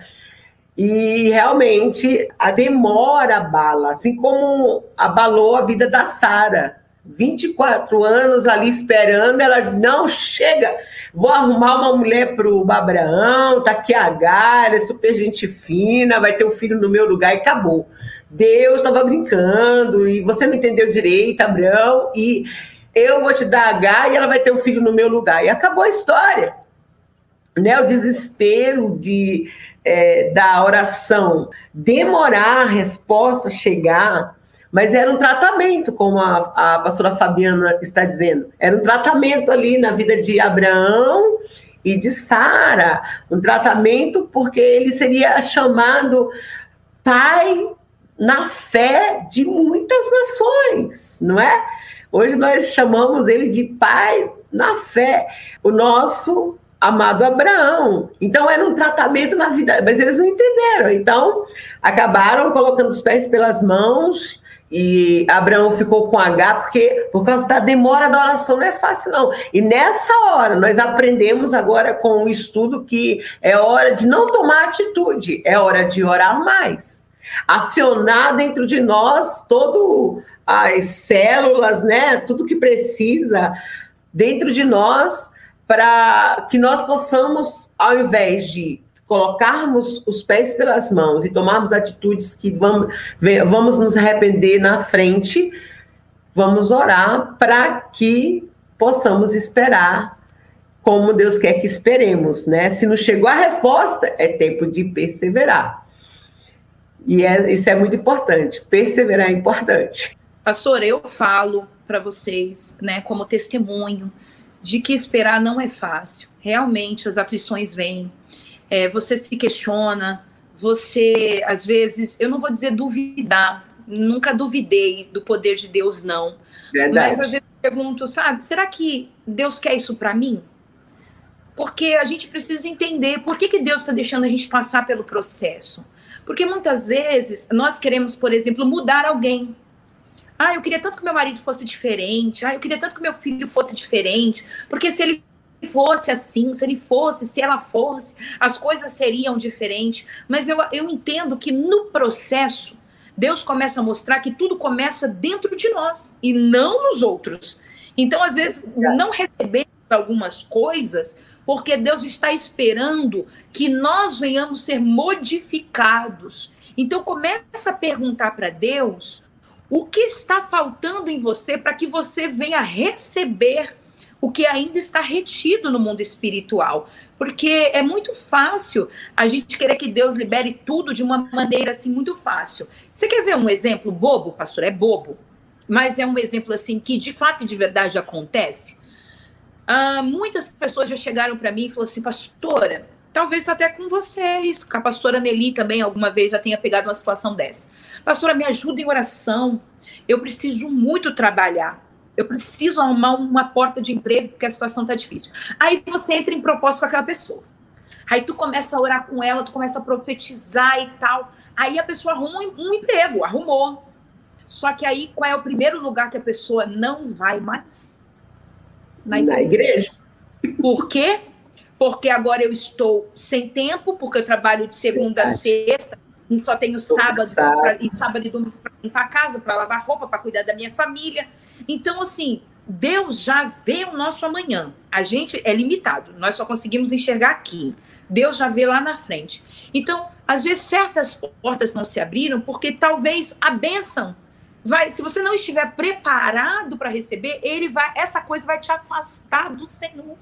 E realmente a demora abala, assim como abalou a vida da Sara 24 anos ali esperando, ela não chega. Vou arrumar uma mulher para o Abraão, tá aqui a Gália, super gente fina, vai ter um filho no meu lugar e acabou. Deus estava brincando e você não entendeu direito, Abraão, e eu vou te dar H e ela vai ter um filho no meu lugar. E acabou a história. Né? O desespero de, é, da oração demorar a resposta chegar mas era um tratamento, como a, a pastora Fabiana está dizendo. Era um tratamento ali na vida de Abraão e de Sara. Um tratamento porque ele seria chamado pai na fé de muitas nações, não é? Hoje nós chamamos ele de pai na fé. O nosso amado Abraão. Então era um tratamento na vida, mas eles não entenderam. Então acabaram colocando os pés pelas mãos E Abraão ficou com H porque por causa da demora da oração não é fácil não. E nessa hora nós aprendemos agora com o estudo que é hora de não tomar atitude, é hora de orar mais. Acionar dentro de nós todo as células, né, tudo que precisa dentro de nós para que nós possamos ao invés de colocarmos os pés pelas mãos e tomarmos atitudes que vamos, vamos nos arrepender na frente, vamos orar para que possamos esperar como Deus quer que esperemos, né? Se não chegou a resposta, é tempo de perseverar. E é, isso é muito importante. Perseverar é importante. Pastor, eu falo para vocês, né, como testemunho, de que esperar não é fácil. Realmente as aflições vêm é, você se questiona, você, às vezes, eu não vou dizer duvidar, nunca duvidei do poder de Deus, não. Verdade. Mas às vezes eu pergunto, sabe, será que Deus quer isso para mim? Porque a gente precisa entender por que, que Deus está deixando a gente passar pelo processo. Porque muitas vezes nós queremos, por exemplo, mudar alguém. Ah, eu queria tanto que meu marido fosse diferente. Ah, eu queria tanto que meu filho fosse diferente. Porque se ele fosse assim, se ele fosse, se ela fosse, as coisas seriam diferentes. Mas eu, eu entendo que no processo, Deus começa a mostrar que tudo começa dentro de nós e não nos outros. Então, às vezes, não recebemos algumas coisas porque Deus está esperando que nós venhamos ser modificados. Então, começa a perguntar para Deus o que está faltando em você para que você venha receber o que ainda está retido no mundo espiritual. Porque é muito fácil a gente querer que Deus libere tudo de uma maneira assim muito fácil. Você quer ver um exemplo bobo, pastor? É bobo. Mas é um exemplo assim que de fato e de verdade acontece. Ah, muitas pessoas já chegaram para mim e falaram assim, pastora, talvez até com vocês, a pastora Nelly também alguma vez já tenha pegado uma situação dessa. Pastora, me ajuda em oração. Eu preciso muito trabalhar eu preciso arrumar uma porta de emprego porque a situação está difícil. Aí você entra em propósito com aquela pessoa. Aí tu começa a orar com ela, tu começa a profetizar e tal. Aí a pessoa arruma um, emprego, arrumou. Só que aí qual é o primeiro lugar que a pessoa não vai mais? Na igreja. Na igreja. Por quê? Porque agora eu estou sem tempo, porque eu trabalho de segunda Verdade. a sexta, e só tenho sábado, pra, e sábado e domingo para limpar a casa, para lavar roupa, para cuidar da minha família. Então, assim, Deus já vê o nosso amanhã. A gente é limitado, nós só conseguimos enxergar aqui. Deus já vê lá na frente. Então, às vezes, certas portas não se abriram porque talvez a bênção vai, se você não estiver preparado para receber, ele vai, essa coisa vai te afastar do Senhor.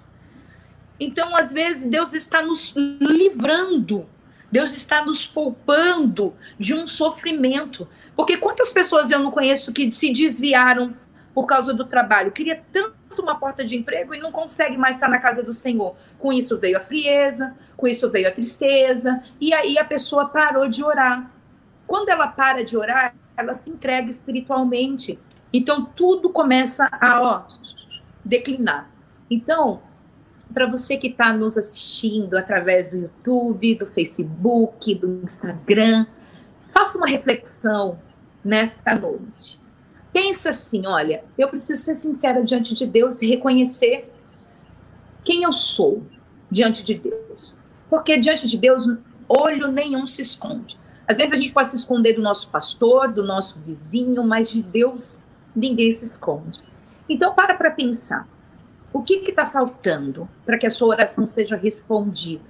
Então, às vezes, Deus está nos livrando, Deus está nos poupando de um sofrimento. Porque quantas pessoas eu não conheço que se desviaram por causa do trabalho, queria tanto uma porta de emprego e não consegue mais estar na casa do Senhor. Com isso veio a frieza, com isso veio a tristeza, e aí a pessoa parou de orar. Quando ela para de orar, ela se entrega espiritualmente. Então tudo começa a ó, declinar. Então, para você que está nos assistindo através do YouTube, do Facebook, do Instagram, faça uma reflexão nesta noite. Pensa assim, olha, eu preciso ser sincera diante de Deus e reconhecer quem eu sou diante de Deus. Porque diante de Deus, olho nenhum se esconde. Às vezes a gente pode se esconder do nosso pastor, do nosso vizinho, mas de Deus ninguém se esconde. Então para para pensar. O que está faltando para que a sua oração seja respondida?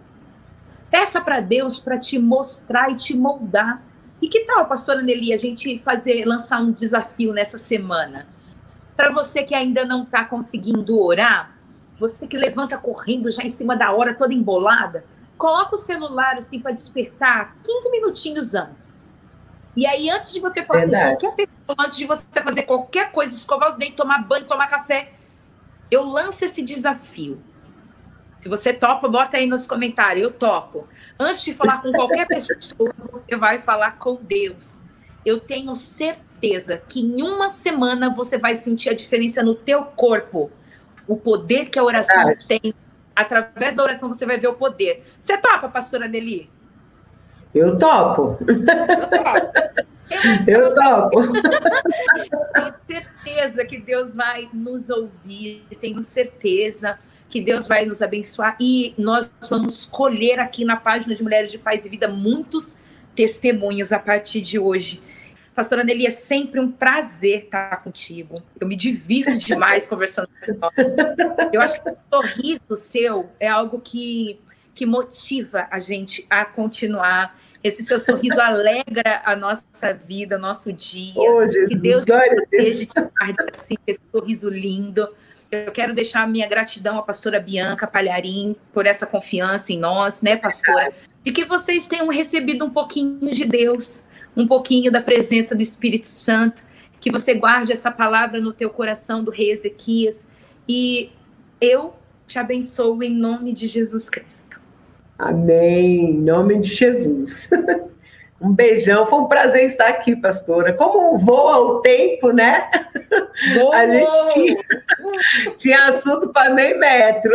Peça para Deus para te mostrar e te moldar e que tal, pastora Nelly, a gente fazer, lançar um desafio nessa semana? Para você que ainda não está conseguindo orar, você que levanta correndo já em cima da hora, toda embolada, coloca o celular assim para despertar 15 minutinhos antes. E aí, antes de você falar Verdade. com qualquer pessoa, antes de você fazer qualquer coisa, escovar os dentes, tomar banho, tomar café, eu lanço esse desafio. Se você topa, bota aí nos comentários, eu topo. Antes de falar com qualquer pessoa, você vai falar com Deus. Eu tenho certeza que em uma semana você vai sentir a diferença no teu corpo. O poder que a oração ah. tem. Através da oração você vai ver o poder. Você topa, pastora Deli? Eu topo. Eu topo. Eu topo. Tenho certeza que Deus vai nos ouvir, tenho certeza que Deus vai nos abençoar e nós vamos colher aqui na página de Mulheres de Paz e Vida muitos testemunhos a partir de hoje. Pastora Nelly, é sempre um prazer estar contigo. Eu me divirto demais conversando com você. Eu acho que o sorriso seu é algo que, que motiva a gente a continuar. Esse seu sorriso alegra a nossa vida, o nosso dia. Oh, Jesus, que Deus esteja te guarde assim, esse sorriso lindo. Eu quero deixar a minha gratidão à pastora Bianca Palharim por essa confiança em nós, né, pastora? E que vocês tenham recebido um pouquinho de Deus um pouquinho da presença do Espírito Santo, que você guarde essa palavra no teu coração do rei Ezequias e eu te abençoo em nome de Jesus Cristo. Amém, em nome de Jesus. Um beijão, foi um prazer estar aqui, pastora. Como voa o tempo, né? Boa. A gente tinha, tinha assunto para meio metro.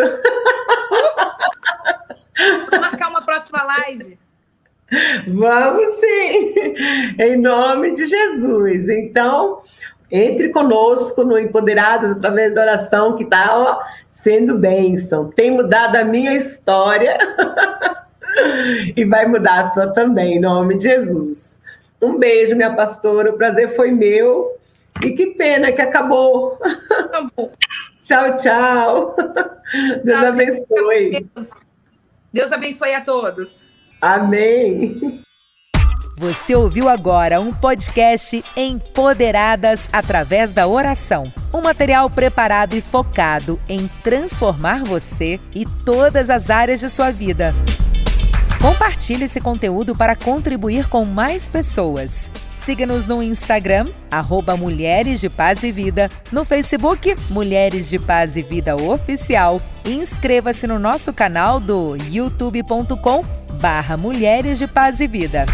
Vamos marcar uma próxima live. Vamos sim, em nome de Jesus. Então, entre conosco no Empoderados através da oração que está sendo bênção. Tem mudado a minha história e vai mudar a sua também, em nome de Jesus. Um beijo, minha pastora. O prazer foi meu. E que pena que acabou. Bom. tchau, tchau. Deus Tchau, abençoe. Deus. Deus abençoe a todos. Amém. Você ouviu agora um podcast Empoderadas através da oração. Um material preparado e focado em transformar você e todas as áreas de sua vida. Compartilhe esse conteúdo para contribuir com mais pessoas. Siga-nos no Instagram, arroba Mulheres de Paz e Vida, no Facebook Mulheres de Paz e Vida Oficial e inscreva-se no nosso canal do youtube.com barra Mulheres de Paz e Vida.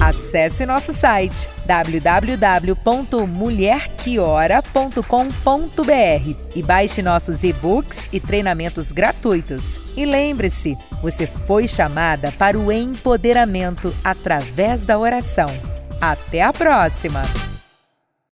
Acesse nosso site www.mulherquiora.com.br e baixe nossos e-books e treinamentos gratuitos. E lembre-se, você foi chamada para o empoderamento através da oração. Até a próxima!